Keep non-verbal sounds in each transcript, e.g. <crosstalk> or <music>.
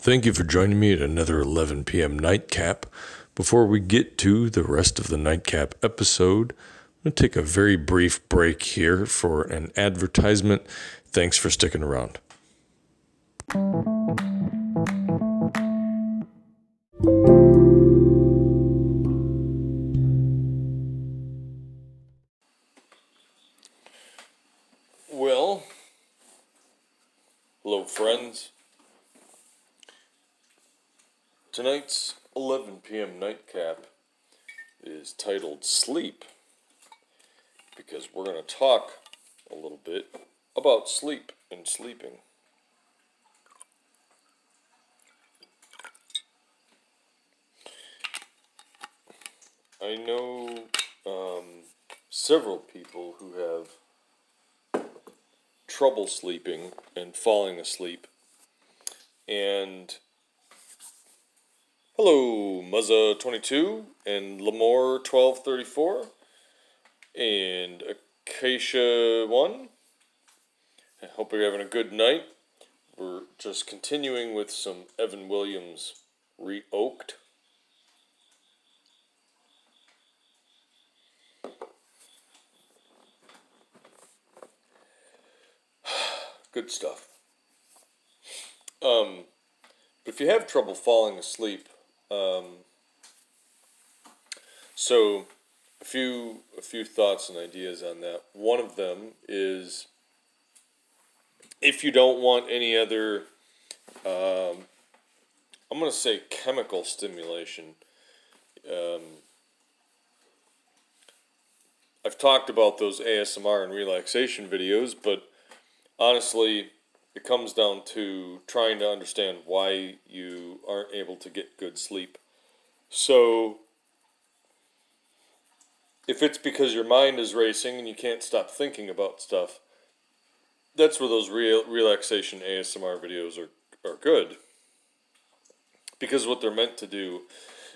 Thank you for joining me at another 11 p.m. nightcap. Before we get to the rest of the nightcap episode, I'm going to take a very brief break here for an advertisement. Thanks for sticking around. Tonight's 11 p.m. nightcap is titled Sleep because we're going to talk a little bit about sleep and sleeping. I know um, several people who have trouble sleeping and falling asleep. And hello, Muzza22 and Lamore1234 and Acacia1. I hope you're having a good night. We're just continuing with some Evan Williams re-oaked. <sighs> Good stuff. Um, but if you have trouble falling asleep, um, so a few a few thoughts and ideas on that. One of them is if you don't want any other, um, I'm going to say chemical stimulation. Um, I've talked about those ASMR and relaxation videos, but honestly, it comes down to trying to understand why you aren't able to get good sleep. So, if it's because your mind is racing and you can't stop thinking about stuff, that's where those real relaxation ASMR videos are, are good. Because what they're meant to do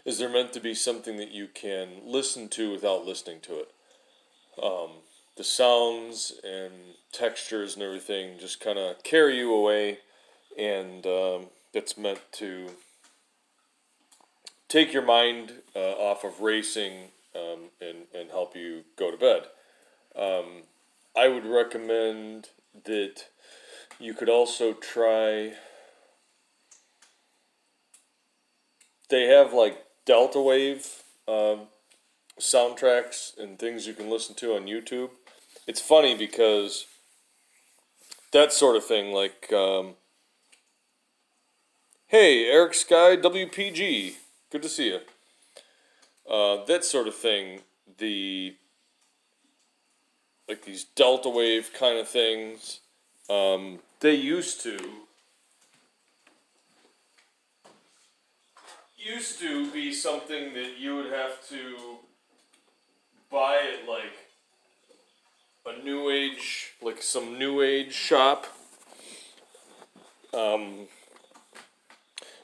is they're meant to be something that you can listen to without listening to it. Um, the sounds and textures and everything just kind of carry you away, and um, it's meant to take your mind uh, off of racing um, and, and help you go to bed. Um, I would recommend that you could also try. They have like delta wave um, soundtracks and things you can listen to on YouTube. It's funny because that sort of thing, like, um, hey, Eric Sky, WPG, good to see you. Uh, that sort of thing, the like these delta wave kind of things, um, they used to used to be something that you would have to buy it like a new age, like some new age shop. Um,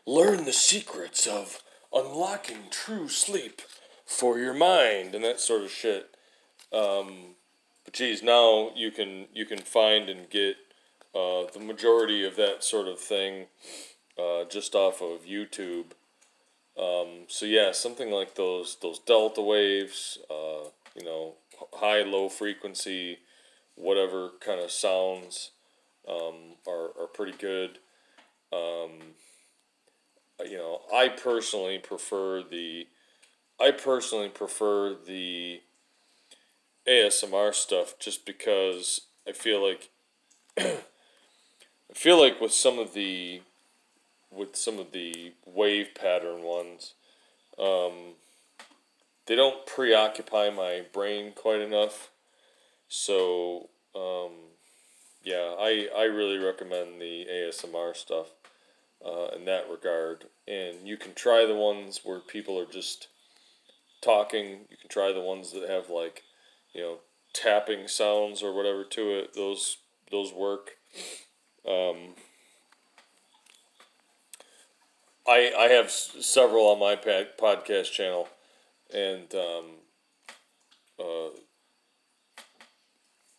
learn the secrets of unlocking true sleep for your mind and that sort of shit. Um, but geez, now you can you can find and get uh, the majority of that sort of thing uh, just off of YouTube. Um, so yeah, something like those those delta waves, uh, you know, high low frequency, whatever kind of sounds um, are are pretty good. Um, you know, I personally prefer the I personally prefer the ASMR stuff just because I feel like <clears throat> I feel like with some of the with some of the wave pattern ones, um, they don't preoccupy my brain quite enough. So um, yeah, I I really recommend the ASMR stuff uh, in that regard. And you can try the ones where people are just talking. You can try the ones that have like, you know, tapping sounds or whatever to it. Those those work. Um, I I have s- several on my pad, podcast channel, and um, uh,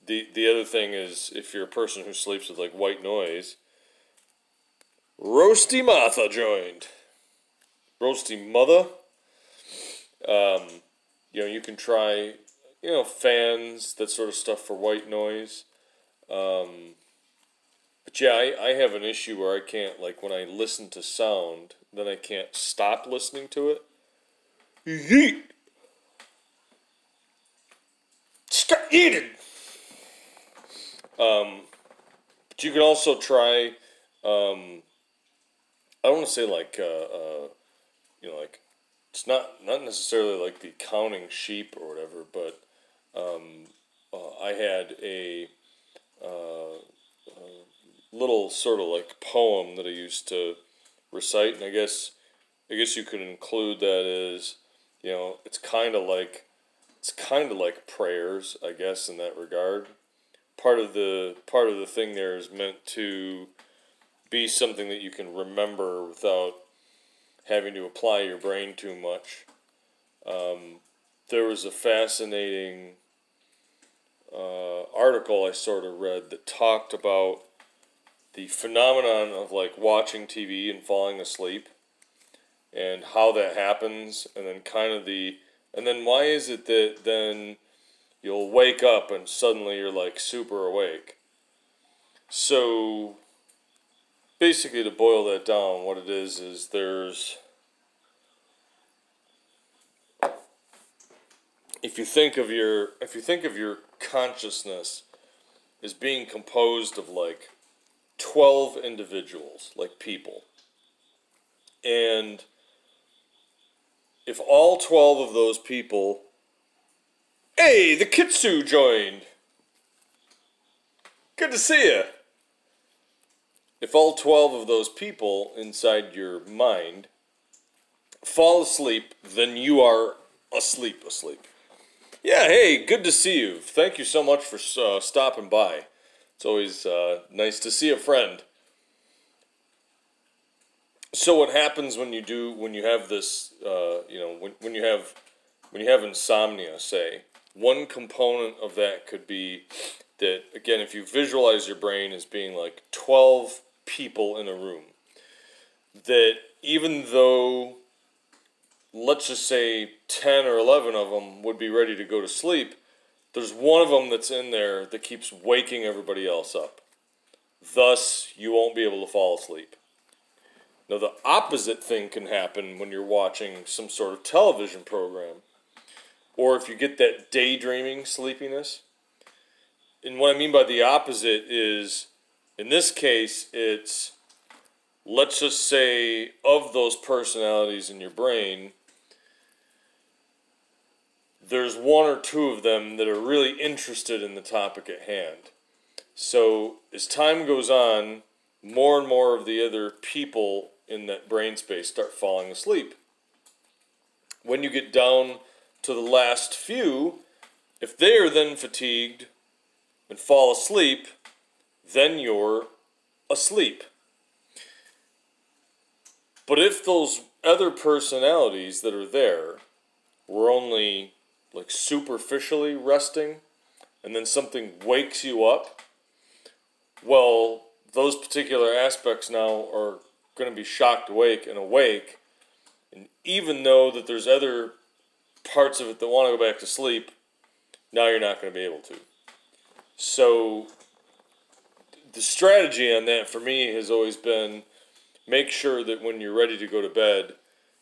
the the other thing is if you're a person who sleeps with like white noise, Roasty Martha joined. Roasty Mother. Um, you know, you can try, you know, fans, that sort of stuff for white noise. Um, but yeah, I, I have an issue where I can't, like, when I listen to sound, then I can't stop listening to it. Yeet! Stop eating! Um, but you can also try, um, I don't want to say like, uh, uh, you know, like, it's not, not necessarily like the counting sheep or whatever, but um, uh, I had a uh, uh, little sort of like poem that I used to recite, and I guess I guess you could include that as you know it's kind of like it's kind of like prayers, I guess, in that regard. Part of the part of the thing there is meant to be something that you can remember without having to apply your brain too much. Um, there was a fascinating uh, article I sort of read that talked about the phenomenon of like watching TV and falling asleep and how that happens and then kind of the and then why is it that then you'll wake up and suddenly you're like super awake? So basically to boil that down what it is is there's if you think of your if you think of your consciousness as being composed of like 12 individuals like people and if all 12 of those people hey the kitsu joined good to see you if all 12 of those people inside your mind fall asleep then you are asleep asleep yeah, hey, good to see you. Thank you so much for uh, stopping by. It's always uh, nice to see a friend. So what happens when you do when you have this uh, you know when, when you have when you have insomnia say one component of that could be that again if you visualize your brain as being like 12 people in a room that even though let's just say 10 or 11 of them would be ready to go to sleep, there's one of them that's in there that keeps waking everybody else up. Thus, you won't be able to fall asleep. Now, the opposite thing can happen when you're watching some sort of television program, or if you get that daydreaming sleepiness. And what I mean by the opposite is, in this case, it's let's just say of those personalities in your brain, there's one or two of them that are really interested in the topic at hand. So as time goes on, more and more of the other people in that brain space start falling asleep. When you get down to the last few, if they are then fatigued and fall asleep, then you're asleep. But if those other personalities that are there were only like superficially resting and then something wakes you up, well, those particular aspects now are going to be shocked awake and awake. And even though that there's other parts of it that want to go back to sleep, now you're not going to be able to. So the strategy on that for me has always been make sure that when you're ready to go to bed,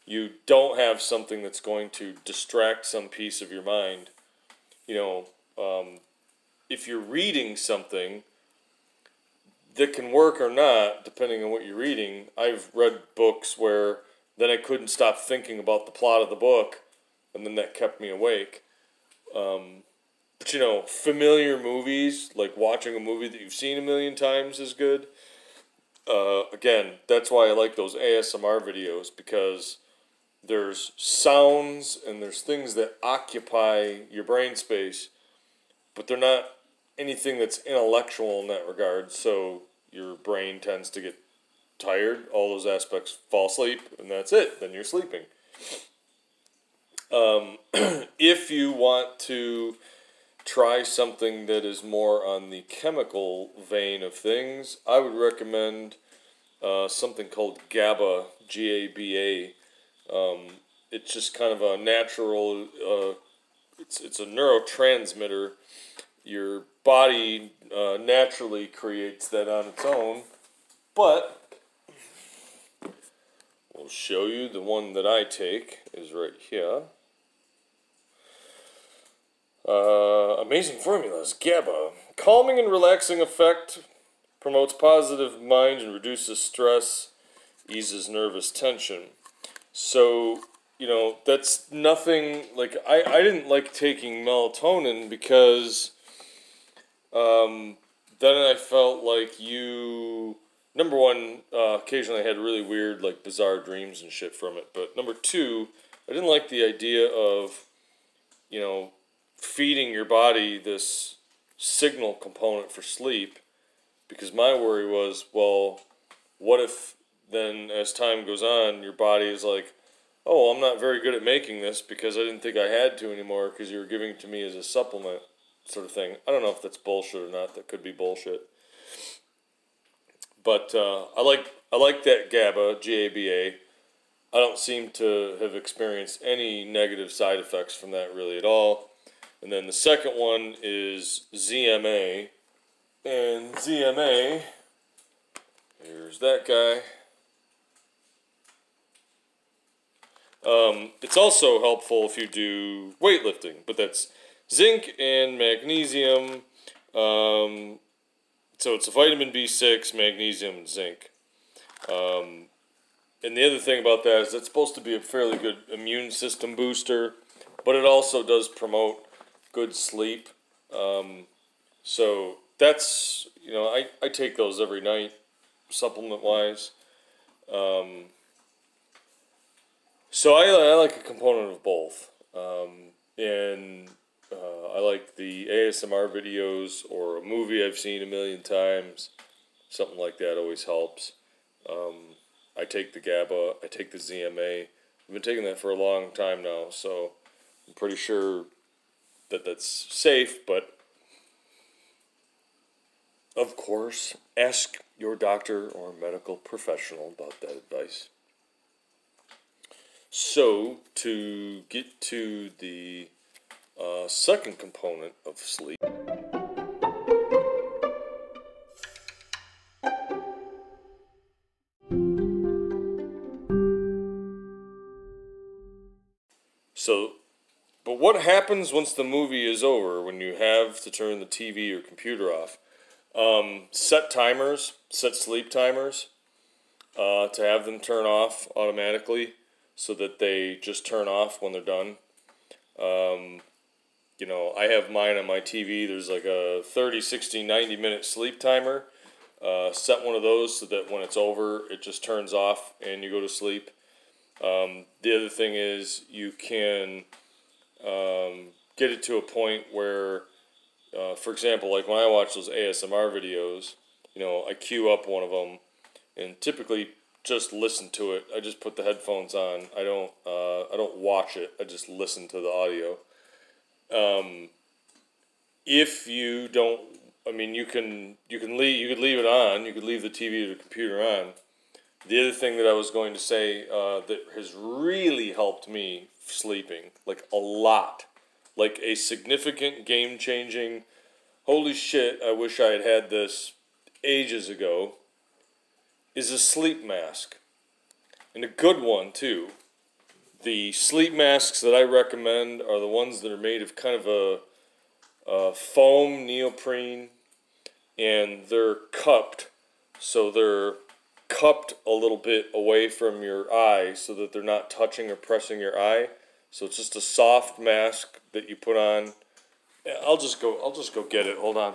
you don't have something that's going to distract some piece of your mind. You know, um, if you're reading something that can work or not, depending on what you're reading, I've read books where then I couldn't stop thinking about the plot of the book, and then that kept me awake. Um, but you know, familiar movies, like watching a movie that you've seen a million times, is good. Uh, again, that's why I like those ASMR videos because there's sounds and there's things that occupy your brain space, but they're not anything that's intellectual in that regard. So your brain tends to get tired, all those aspects fall asleep, and that's it. Then you're sleeping. Um, <clears throat> if you want to try something that is more on the chemical vein of things, I would recommend uh, something called GABA, G A B A. Um, it's just kind of a natural. Uh, it's it's a neurotransmitter. Your body uh, naturally creates that on its own, but we'll show you the one that I take is right here. Uh, amazing formulas. GABA. Calming and relaxing effect. Promotes positive mind and reduces stress. Eases nervous tension. So, you know, that's nothing like I, I didn't like taking melatonin because um, then I felt like you number one, uh, occasionally I had really weird, like bizarre dreams and shit from it. But number two, I didn't like the idea of, you know, feeding your body this signal component for sleep because my worry was, well, what if then as time goes on, your body is like, oh, I'm not very good at making this because I didn't think I had to anymore because you were giving it to me as a supplement sort of thing. I don't know if that's bullshit or not. That could be bullshit. But uh, I like I like that GABA, G A B A. I don't seem to have experienced any negative side effects from that really at all. And then the second one is ZMA. And ZMA, here's that guy. Um, it's also helpful if you do weightlifting, but that's zinc and magnesium. Um, so it's a vitamin B6, magnesium, and zinc. Um, and the other thing about that is it's supposed to be a fairly good immune system booster, but it also does promote good sleep. Um, so that's, you know, I, I take those every night, supplement wise. Um, so I, I like a component of both. Um, and uh, I like the ASMR videos or a movie I've seen a million times. Something like that always helps. Um, I take the GABA, I take the ZMA. I've been taking that for a long time now, so I'm pretty sure that that's safe, but of course, ask your doctor or medical professional about that advice. So, to get to the uh, second component of sleep. So, but what happens once the movie is over when you have to turn the TV or computer off? Um, set timers, set sleep timers uh, to have them turn off automatically so that they just turn off when they're done. Um, you know, I have mine on my TV. There's like a 30, 60, 90 minute sleep timer. Uh, set one of those so that when it's over, it just turns off and you go to sleep. Um, the other thing is you can um, get it to a point where, uh, for example, like when I watch those ASMR videos, you know, I queue up one of them and typically just listen to it. I just put the headphones on. I don't uh, I don't watch it. I just listen to the audio. Um, if you don't, I mean, you can you can leave you could leave it on. You could leave the TV or the computer on. The other thing that I was going to say uh, that has really helped me sleeping, like a lot, like a significant game changing. Holy shit! I wish I had had this ages ago. Is a sleep mask, and a good one too. The sleep masks that I recommend are the ones that are made of kind of a, a foam neoprene and they're cupped. So they're cupped a little bit away from your eye so that they're not touching or pressing your eye. So it's just a soft mask that you put on. I'll just go I'll just go get it. Hold on.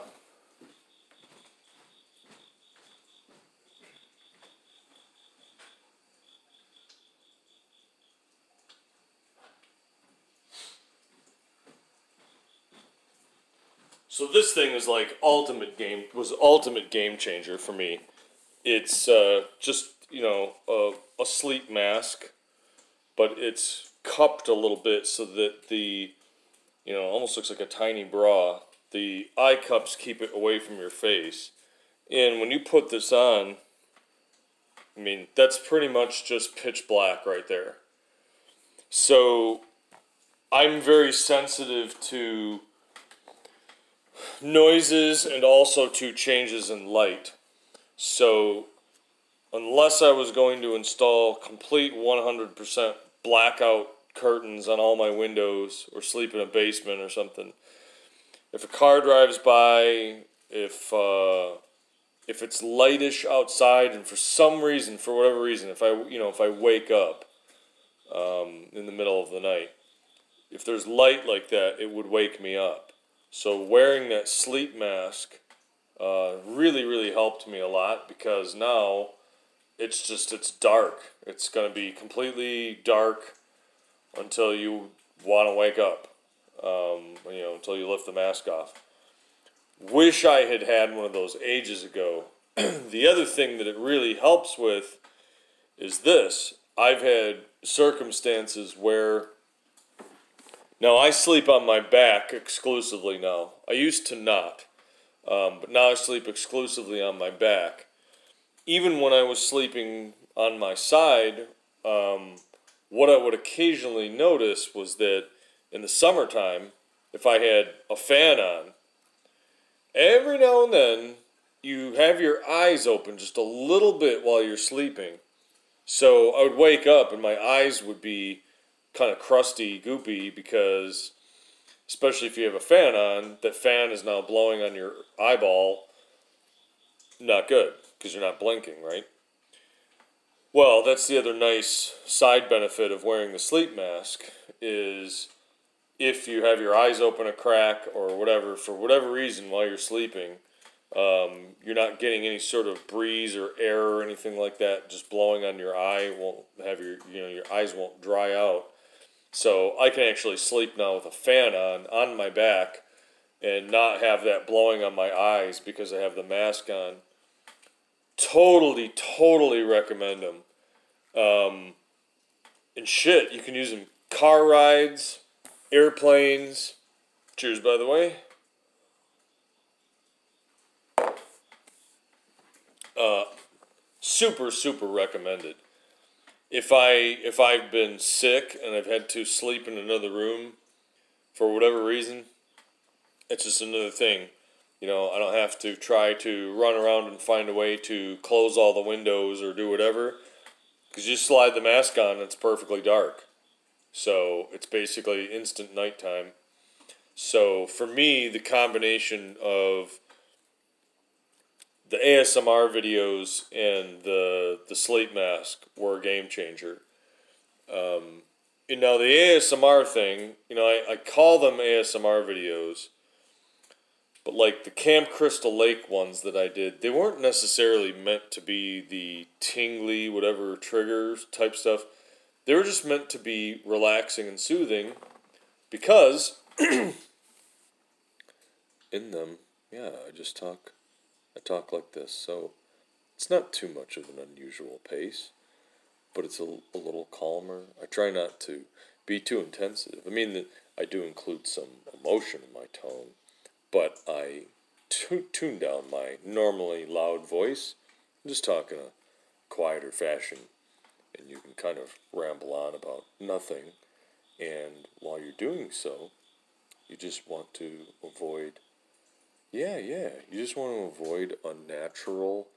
So this thing is like ultimate game was ultimate game changer for me. It's uh, just you know a, a sleep mask, but it's cupped a little bit so that the you know almost looks like a tiny bra. The eye cups keep it away from your face, and when you put this on, I mean, that's pretty much just pitch black right there. So I'm very sensitive to noises and also to changes in light. So unless I was going to install complete 100% blackout curtains on all my windows or sleep in a basement or something, if a car drives by, if uh, if it's lightish outside, and for some reason, for whatever reason, if I you know if I wake up um, in the middle of the night, if there's light like that, it would wake me up. So wearing that sleep mask uh, really really helped me a lot because now it's just it's dark. It's gonna be completely dark until you want to wake up. Um, you know, until you lift the mask off. Wish I had had one of those ages ago. <clears throat> the other thing that it really helps with is this. I've had circumstances where now I sleep on my back exclusively now. I used to not, um, but now I sleep exclusively on my back. Even when I was sleeping on my side, um, what I would occasionally notice was that in the summertime, if I had a fan on, every now and then you have your eyes open just a little bit while you're sleeping. So I would wake up and my eyes would be kind of crusty, goopy because especially if you have a fan on, that fan is now blowing on your eyeball. Not good because you're not blinking, right? Well, that's the other nice side benefit of wearing the sleep mask is if you have your eyes open a crack or whatever for whatever reason while you're sleeping, um, you're not getting any sort of breeze or air or anything like that just blowing on your eye won't have your you know your eyes won't dry out. So I can actually sleep now with a fan on on my back and not have that blowing on my eyes because I have the mask on. Totally, totally recommend them. Um, and shit, you can use them car rides airplanes. Cheers, by the way. Uh, super, super recommended. If I if I've been sick and I've had to sleep in another room for whatever reason, it's just another thing. You know, I don't have to try to run around and find a way to close all the windows or do whatever. Because you slide the mask on, it's perfectly dark. So it's basically instant nighttime. So for me, the combination of the ASMR videos and the the sleep mask were a game changer. Um, you know the ASMR thing, you know I, I call them ASMR videos, but like the Camp Crystal Lake ones that I did, they weren't necessarily meant to be the tingly whatever triggers type stuff they were just meant to be relaxing and soothing because <clears throat> in them, yeah, I just talk I talk like this. So it's not too much of an unusual pace, but it's a, a little calmer. I try not to be too intensive. I mean, I do include some emotion in my tone, but I t- tune down my normally loud voice. I'm just talk in a quieter fashion and you can kind of ramble on about nothing. And while you're doing so, you just want to avoid, yeah, yeah, you just want to avoid unnatural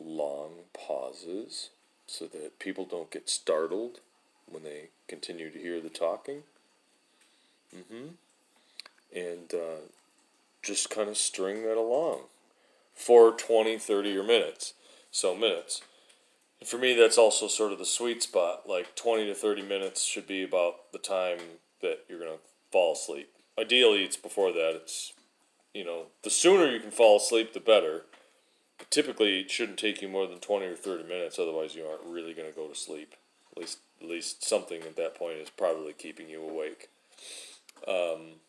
long pauses so that people don't get startled when they continue to hear the talking. Mm-hmm. And uh, just kind of string that along for 20, 30 or minutes. So minutes. For me, that's also sort of the sweet spot. Like 20 to 30 minutes should be about the time that you're going to fall asleep. Ideally, it's before that. It's, you know, the sooner you can fall asleep, the better. But typically, it shouldn't take you more than 20 or 30 minutes. Otherwise, you aren't really going to go to sleep. At least, at least something at that point is probably keeping you awake. Um,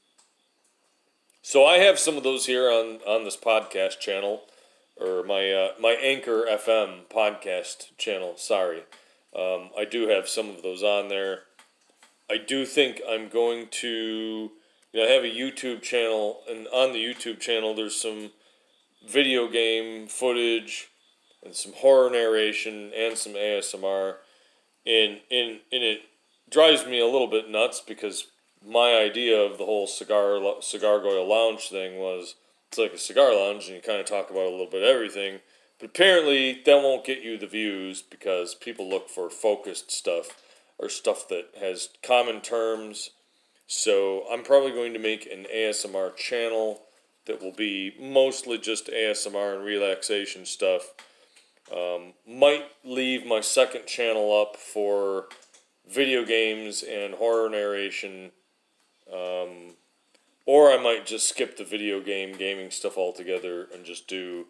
so I have some of those here on, on this podcast channel or my uh, my Anchor FM podcast channel. Sorry, um, I do have some of those on there. I do think I'm going to. You know, I have a YouTube channel, and on the YouTube channel, there's some video game footage, and some horror narration and some ASMR. And, and, and it drives me a little bit nuts because my idea of the whole cigar cigar goyle lounge thing was it's like a cigar lounge and you kind of talk about a little bit of everything but apparently that won't get you the views because people look for focused stuff or stuff that has common terms so i'm probably going to make an asmr channel that will be mostly just asmr and relaxation stuff um, might leave my second channel up for video games and horror narration um, or I might just skip the video game gaming stuff altogether and just do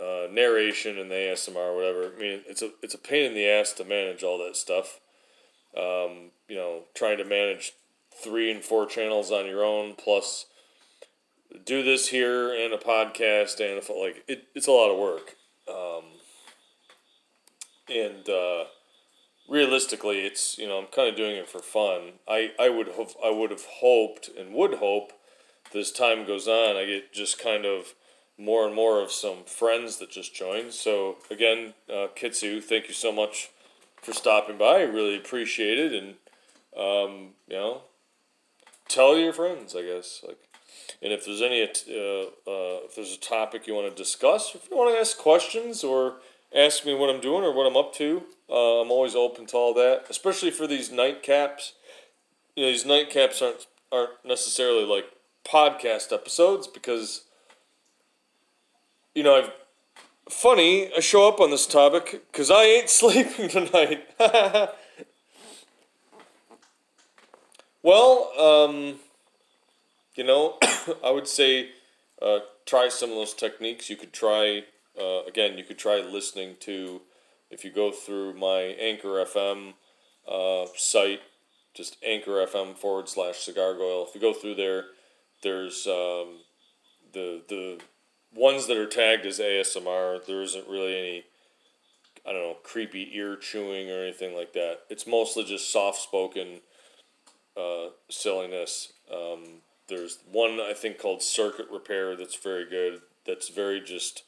uh, narration and the ASMR whatever. I mean, it's a it's a pain in the ass to manage all that stuff. Um, you know, trying to manage three and four channels on your own plus do this here and a podcast and like it, it's a lot of work. Um, and uh, realistically, it's you know I'm kind of doing it for fun. I I would have I would have hoped and would hope as time goes on, I get just kind of more and more of some friends that just joined. So again, uh, Kitsu, thank you so much for stopping by. I really appreciate it, and um, you know, tell your friends, I guess. Like, and if there's any, uh, uh, if there's a topic you want to discuss, if you want to ask questions or ask me what I'm doing or what I'm up to, uh, I'm always open to all that. Especially for these nightcaps. You know, these nightcaps aren't aren't necessarily like podcast episodes because you know I've funny I show up on this topic because I ain't <laughs> sleeping tonight. <laughs> well, um, you know, <coughs> I would say uh, try some of those techniques. You could try uh, again. You could try listening to if you go through my Anchor FM uh, site, just Anchor FM forward slash cigar goyle. If you go through there there's um, the the ones that are tagged as ASMR. There isn't really any I don't know creepy ear chewing or anything like that. It's mostly just soft spoken uh, silliness. Um, there's one I think called Circuit Repair that's very good. That's very just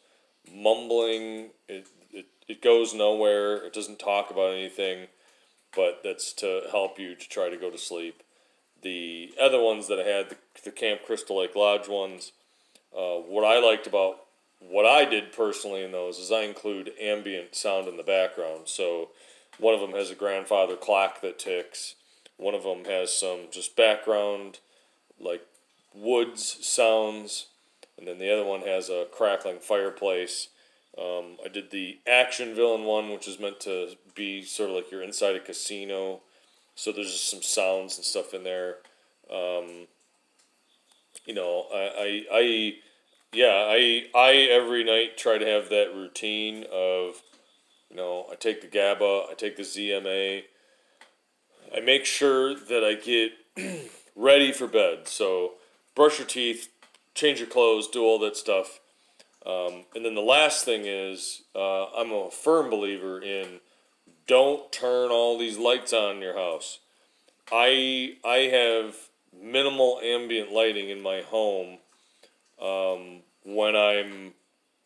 mumbling. It, it, it goes nowhere. It doesn't talk about anything, but that's to help you to try to go to sleep the other ones that I had, the, the Camp Crystal Lake Lodge ones, uh, what I liked about what I did personally in those is I include ambient sound in the background. So one of them has a grandfather clock that ticks. One of them has some just background, like woods sounds, and then the other one has a crackling fireplace. Um, I did the action villain one, which is meant to be sort of like you're inside a casino so there's just some sounds and stuff in there. Um, you know, I, I, I, yeah, I, I every night try to have that routine of, you know, I take the GABA, I take the ZMA, I make sure that I get <clears throat> ready for bed. So brush your teeth, change your clothes, do all that stuff. Um, and then the last thing is, uh, I'm a firm believer in don't turn all these lights on in your house. I I have minimal ambient lighting in my home um, when I'm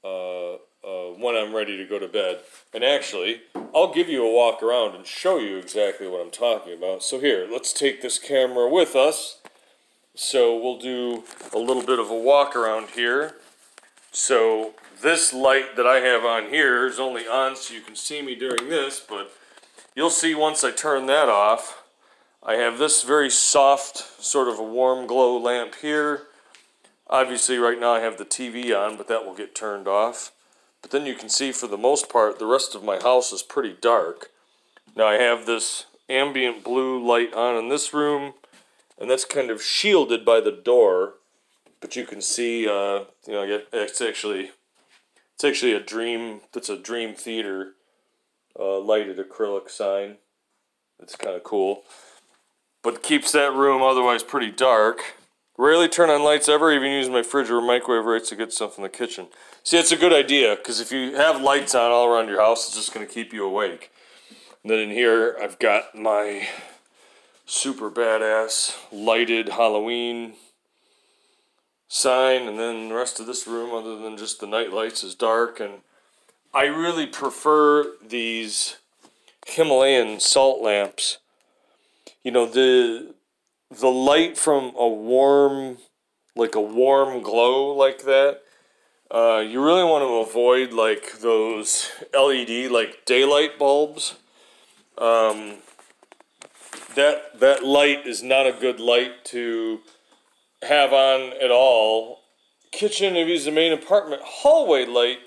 uh, uh, when I'm ready to go to bed. And actually, I'll give you a walk around and show you exactly what I'm talking about. So here, let's take this camera with us. So we'll do a little bit of a walk around here. So this light that I have on here is only on so you can see me during this, but you'll see once I turn that off, I have this very soft, sort of a warm glow lamp here. Obviously right now I have the TV on, but that will get turned off. But then you can see for the most part, the rest of my house is pretty dark. Now I have this ambient blue light on in this room, and that's kind of shielded by the door. But you can see, uh, you know, it's actually it's actually a dream. That's a dream theater uh, lighted acrylic sign. It's kind of cool, but keeps that room otherwise pretty dark. Rarely turn on lights ever, even use my fridge or microwave right to get stuff in the kitchen. See, it's a good idea because if you have lights on all around your house, it's just going to keep you awake. And then in here, I've got my super badass lighted Halloween sign, and then the rest of this room, other than just the night lights, is dark. And I really prefer these Himalayan salt lamps. You know the the light from a warm, like a warm glow like that. Uh, you really want to avoid like those LED like daylight bulbs. Um, that that light is not a good light to have on at all. Kitchen, if he's the main apartment, hallway light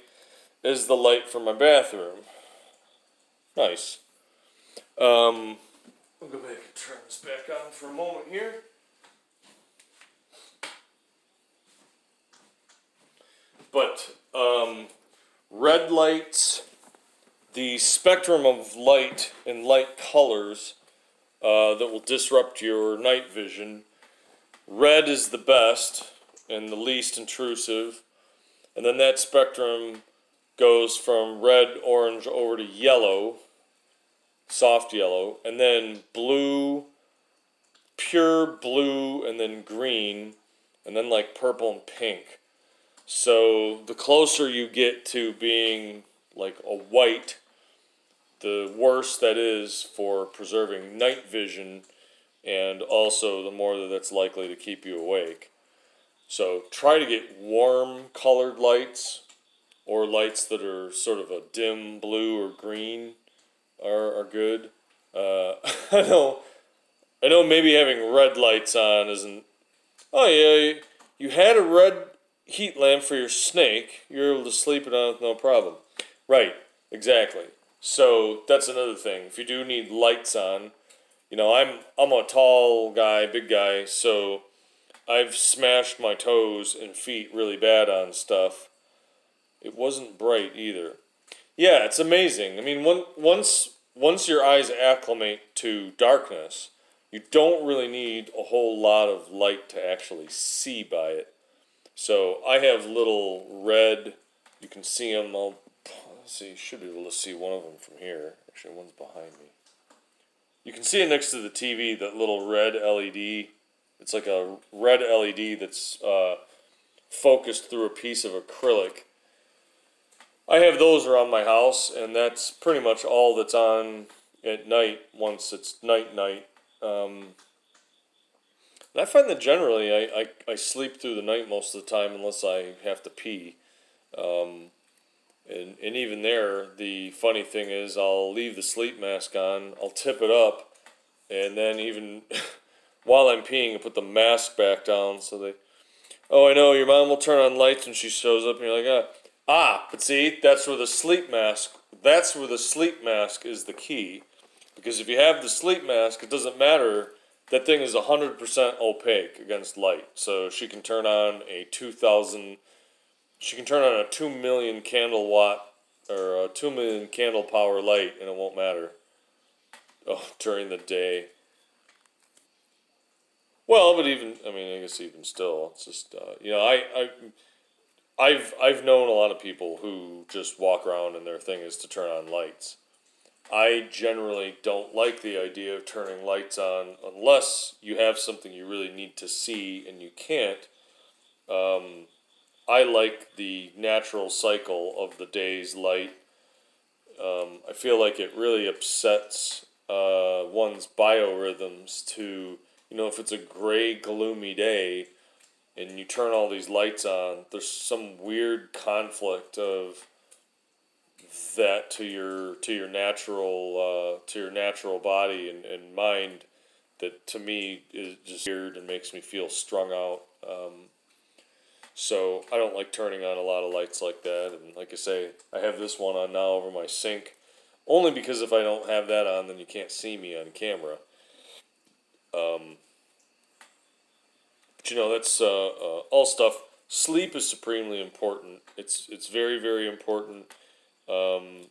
is the light from my bathroom. Nice. Um, I'll go back and turn this back on for a moment here. But um, red lights, the spectrum of light and light colors uh, that will disrupt your night vision. Red is the best and the least intrusive. And then that spectrum goes from red, orange over to yellow, soft yellow, and then blue, pure blue, and then green, and then like purple and pink. So the closer you get to being like a white, the worse that is for preserving night vision, and also the more that that's likely to keep you awake. So try to get warm colored lights or lights that are sort of a dim blue or green are, are good. Uh, <laughs> I know, I know. Maybe having red lights on isn't. Oh yeah, you had a red heat lamp for your snake. You're able to sleep it on with no problem. Right, exactly. So that's another thing. If you do need lights on, you know, I'm I'm a tall guy, big guy, so I've smashed my toes and feet really bad on stuff. It wasn't bright either. Yeah, it's amazing. I mean, one, once once your eyes acclimate to darkness, you don't really need a whole lot of light to actually see by it. So I have little red. You can see them. I'll see. You should be able to see one of them from here. Actually, one's behind me. You can see it next to the TV. That little red LED. It's like a red LED that's uh, focused through a piece of acrylic. I have those around my house, and that's pretty much all that's on at night once it's night night. Um, and I find that generally I, I, I sleep through the night most of the time unless I have to pee. Um, and, and even there, the funny thing is, I'll leave the sleep mask on, I'll tip it up, and then even <laughs> while I'm peeing, I put the mask back down so they, oh, I know, your mom will turn on lights when she shows up, and you're like, ah. Ah, but see, that's where the sleep mask, that's where the sleep mask is the key. Because if you have the sleep mask, it doesn't matter. That thing is 100% opaque against light. So she can turn on a 2000, she can turn on a 2 million candle watt or a 2 million candle power light and it won't matter. Oh, <laughs> during the day. Well, but even, I mean, I guess even still, it's just, uh, you know, I, I, I've I've known a lot of people who just walk around and their thing is to turn on lights. I generally don't like the idea of turning lights on unless you have something you really need to see and you can't. Um, I like the natural cycle of the day's light. Um, I feel like it really upsets uh, one's biorhythms to, you know, if it's a gray, gloomy day, and you turn all these lights on, there's some weird conflict of that to your to your natural uh, to your natural body and, and mind that to me is just weird and makes me feel strung out. Um, so I don't like turning on a lot of lights like that. And like I say, I have this one on now over my sink, only because if I don't have that on, then you can't see me on camera. Um, but you know, that's uh, uh, all stuff. Sleep is supremely important. It's it's very very important. Um,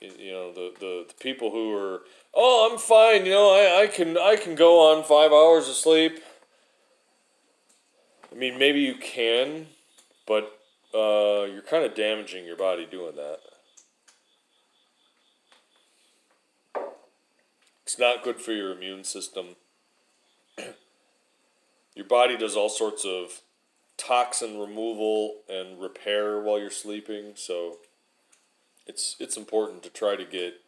you know, the, the, the people who are oh I'm fine. You know, I, I can I can go on five hours of sleep. I mean, maybe you can, but uh, you're kind of damaging your body doing that. It's not good for your immune system your body does all sorts of toxin removal and repair while you're sleeping, so it's it's important to try to get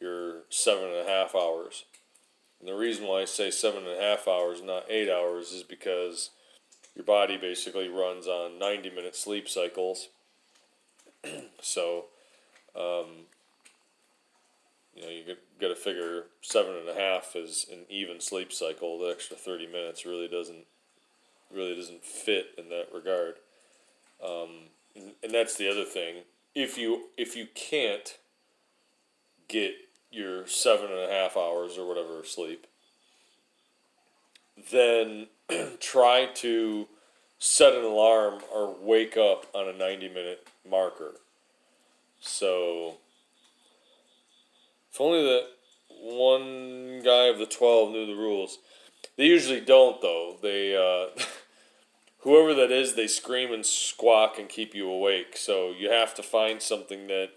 your seven and a half hours. And the reason why I say seven and a half hours, not eight hours, is because your body basically runs on 90 minute sleep cycles. <clears throat> so, um, you know, you got to figure seven and a half is an even sleep cycle. The extra 30 minutes really doesn't really doesn't fit in that regard. Um, and, that's the other thing. If you if you can't get your seven and a half hours or whatever sleep, then <clears throat> try to set an alarm or wake up on a 90 minute marker. So, if only that one guy of the 12 knew the rules. They usually don't, though. They, uh, <laughs> whoever that is, they scream and squawk and keep you awake. So, you have to find something that,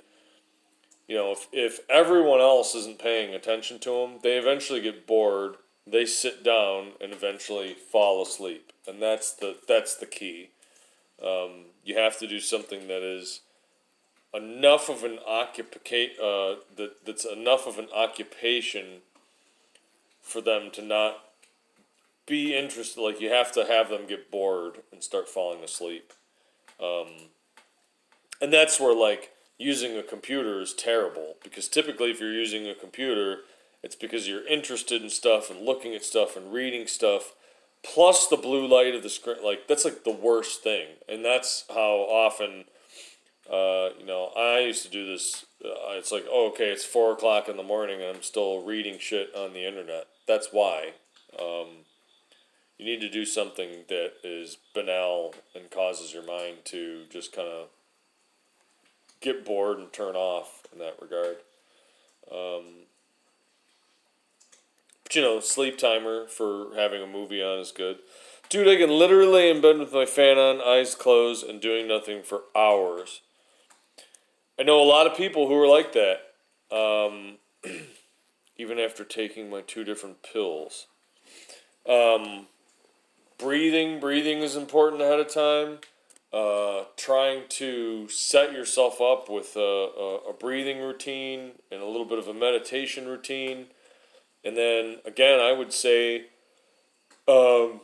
you know, if, if everyone else isn't paying attention to them, they eventually get bored they sit down and eventually fall asleep, and that's the that's the key. Um, you have to do something that is enough of an occupation uh, that that's enough of an occupation for them to not be interested. Like you have to have them get bored and start falling asleep, um, and that's where like using a computer is terrible because typically if you're using a computer it's because you're interested in stuff and looking at stuff and reading stuff, plus the blue light of the screen. Like that's like the worst thing, and that's how often. Uh, you know, I used to do this. Uh, it's like, oh, okay, it's four o'clock in the morning, and I'm still reading shit on the internet. That's why. Um, you need to do something that is banal and causes your mind to just kind of get bored and turn off in that regard. Um, but you know, sleep timer for having a movie on is good. Dude, I can literally in bed with my fan on, eyes closed, and doing nothing for hours. I know a lot of people who are like that, um, <clears throat> even after taking my two different pills. Um, breathing, breathing is important ahead of time. Uh, trying to set yourself up with a, a, a breathing routine and a little bit of a meditation routine and then again, I would say, um,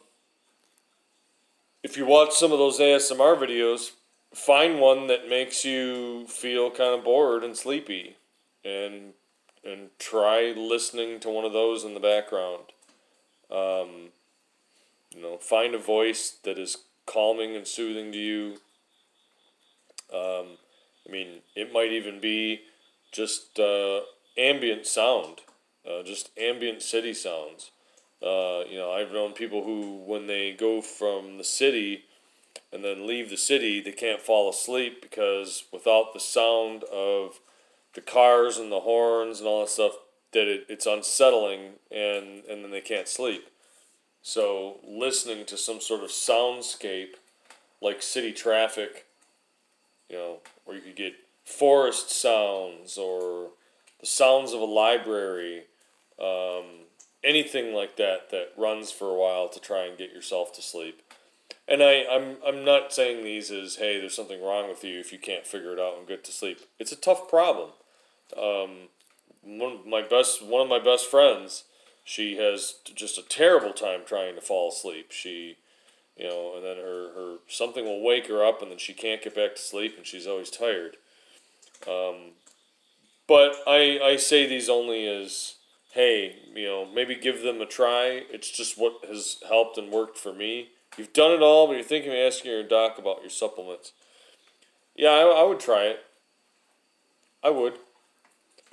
if you watch some of those ASMR videos, find one that makes you feel kind of bored and sleepy, and and try listening to one of those in the background. Um, you know, find a voice that is calming and soothing to you. Um, I mean, it might even be just uh, ambient sound uh, just ambient city sounds. Uh, you know, I've known people who, when they go from the city and then leave the city, they can't fall asleep because without the sound of the cars and the horns and all that stuff, that it, it's unsettling and, and then they can't sleep. So, listening to some sort of soundscape like city traffic, you know, where you could get forest sounds or the sounds of a library um, anything like that that runs for a while to try and get yourself to sleep. And I, I'm, I'm not saying these as, hey, there's something wrong with you if you can't figure it out and get to sleep. It's a tough problem. Um, one of my best, one of my best friends, she has just a terrible time trying to fall asleep. She, you know, and then her, her something will wake her up, and then she can't get back to sleep, and she's always tired. Um, but I, I say these only as hey, you know, maybe give them a try. It's just what has helped and worked for me. You've done it all, but you're thinking of asking your doc about your supplements. Yeah, I, I would try it. I would.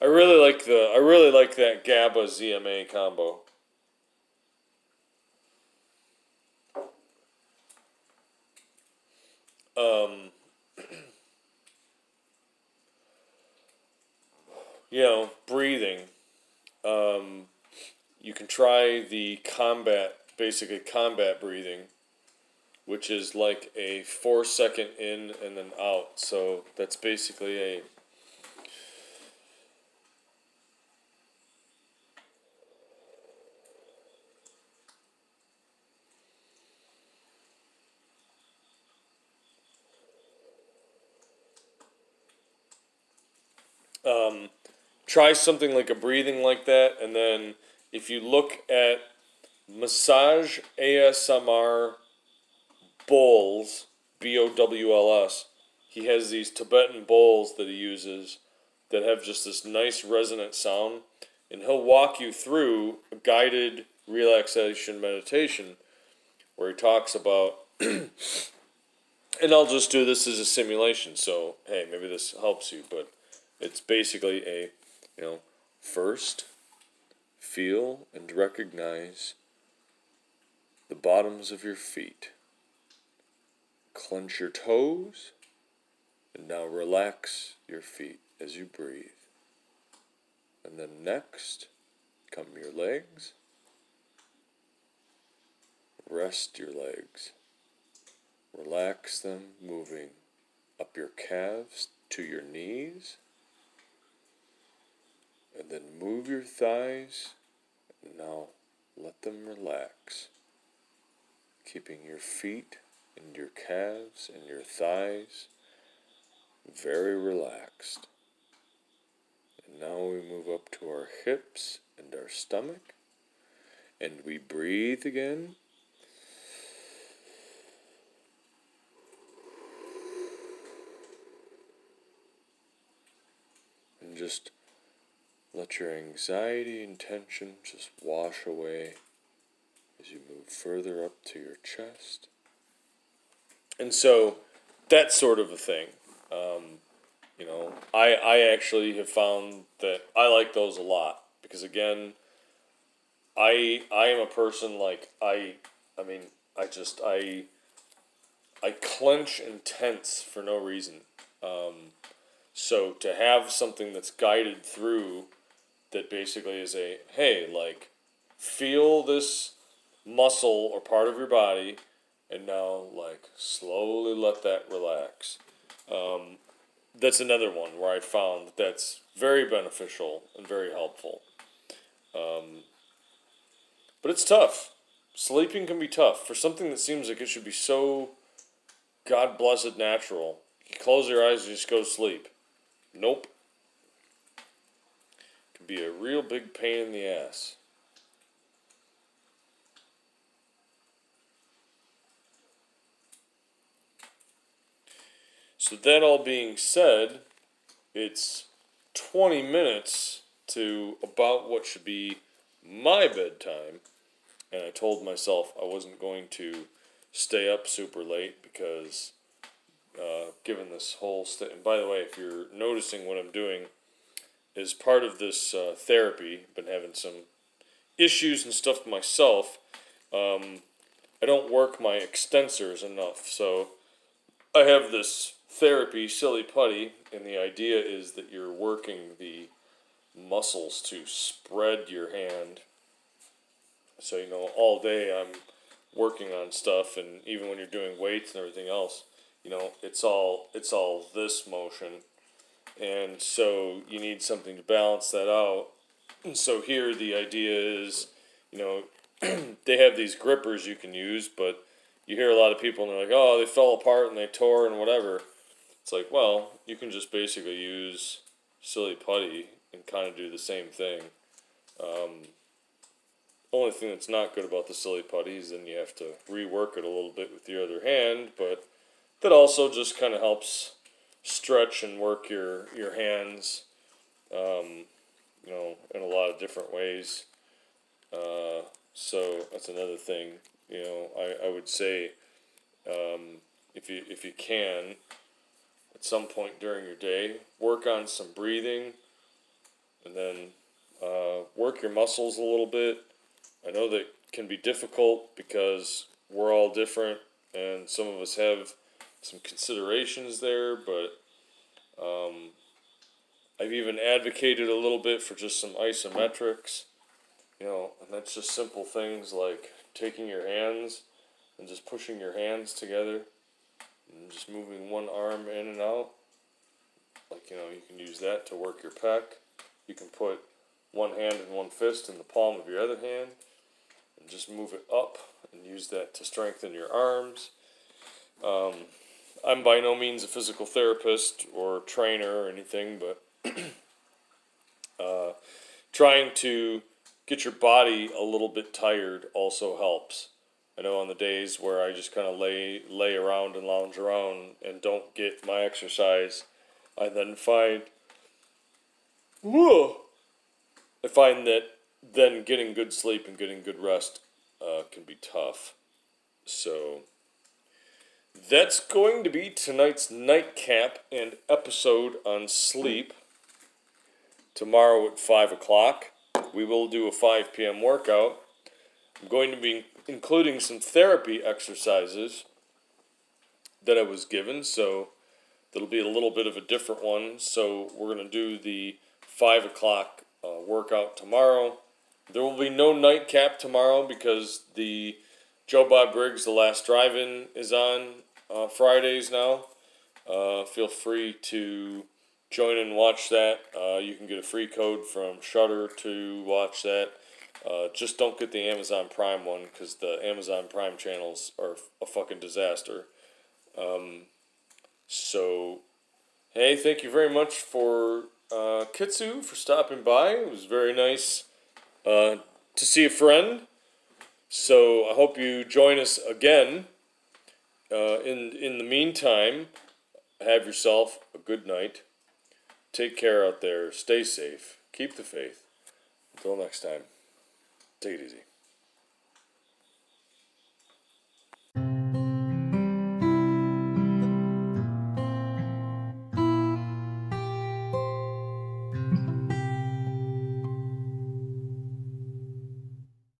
I really like the I really like that GABA ZMA combo. Um, <clears throat> you know, breathing um, you can try the combat, basically combat breathing, which is like a four second in and then out. So that's basically a Um, try something like a breathing like that, and then if you look at massage ASMR bowls, B O W L S, he has these Tibetan bowls that he uses that have just this nice resonant sound, and he'll walk you through a guided relaxation meditation where he talks about. <clears throat> and I'll just do this as a simulation, so hey, maybe this helps you, but it's basically a, you know, first feel and recognize the bottoms of your feet. Clench your toes, and now relax your feet as you breathe. And then next, come your legs. Rest your legs. Relax them, moving up your calves to your knees. And then move your thighs. And now let them relax. Keeping your feet and your calves and your thighs very relaxed. And now we move up to our hips and our stomach. And we breathe again. And just let your anxiety and tension just wash away as you move further up to your chest. And so that sort of a thing. Um, you know, I I actually have found that I like those a lot because again, I I am a person like I I mean I just I I clench and tense for no reason. Um, so to have something that's guided through that basically is a hey like feel this muscle or part of your body and now like slowly let that relax um, that's another one where I found that's very beneficial and very helpful. Um, but it's tough. Sleeping can be tough for something that seems like it should be so God blessed natural. You close your eyes and just go to sleep. Nope. It can be a real big pain in the ass. So that all being said, it's 20 minutes to about what should be my bedtime. And I told myself I wasn't going to stay up super late because, uh, given this whole. And by the way, if you're noticing what I'm doing, is part of this uh, therapy, been having some issues and stuff myself. Um, I don't work my extensors enough, so I have this therapy, silly putty, and the idea is that you're working the muscles to spread your hand. So, you know, all day I'm working on stuff, and even when you're doing weights and everything else, you know, it's all it's all this motion, and so you need something to balance that out. And so here the idea is, you know, <clears throat> they have these grippers you can use, but you hear a lot of people and they're like, oh, they fell apart and they tore and whatever. It's like, well, you can just basically use silly putty and kind of do the same thing. Um, only thing that's not good about the silly putty is then you have to rework it a little bit with your other hand, but that also just kind of helps stretch and work your your hands, um, you know, in a lot of different ways. Uh, so that's another thing. You know, I, I would say um, if you if you can, at some point during your day. Work on some breathing and then uh, work your muscles a little bit. I know that can be difficult because we're all different and some of us have some considerations there, but um, I've even advocated a little bit for just some isometrics, you know, and that's just simple things like taking your hands and just pushing your hands together and just moving one arm in and out. Like, you know, you can use that to work your pec. You can put one hand and one fist in the palm of your other hand and just move it up and use that to strengthen your arms. Um, I'm by no means a physical therapist or trainer or anything, but <clears throat> Uh, trying to get your body a little bit tired also helps. I know on the days where I just kind of lay lay around and lounge around and don't get my exercise, I then find whoa, I find that then getting good sleep and getting good rest uh, can be tough. So that's going to be tonight's nightcap and episode on sleep. Tomorrow at 5 o'clock, we will do a 5 p.m. workout. I'm going to be including some therapy exercises that I was given, so that'll be a little bit of a different one. So we're going to do the 5 o'clock uh, workout tomorrow. There will be no nightcap tomorrow because the Joe Bob Briggs The Last Drive-In is on uh, Fridays now. Uh, feel free to join and watch that. Uh, you can get a free code from Shudder to watch that. Uh, just don't get the Amazon Prime one because the Amazon Prime channels are a fucking disaster. Um, so, hey, thank you very much for uh, Kitsu for stopping by. It was very nice uh, to see a friend. So I hope you join us again. Uh, in in the meantime, have yourself a good night. Take care out there. Stay safe. Keep the faith. Until next time, take it easy.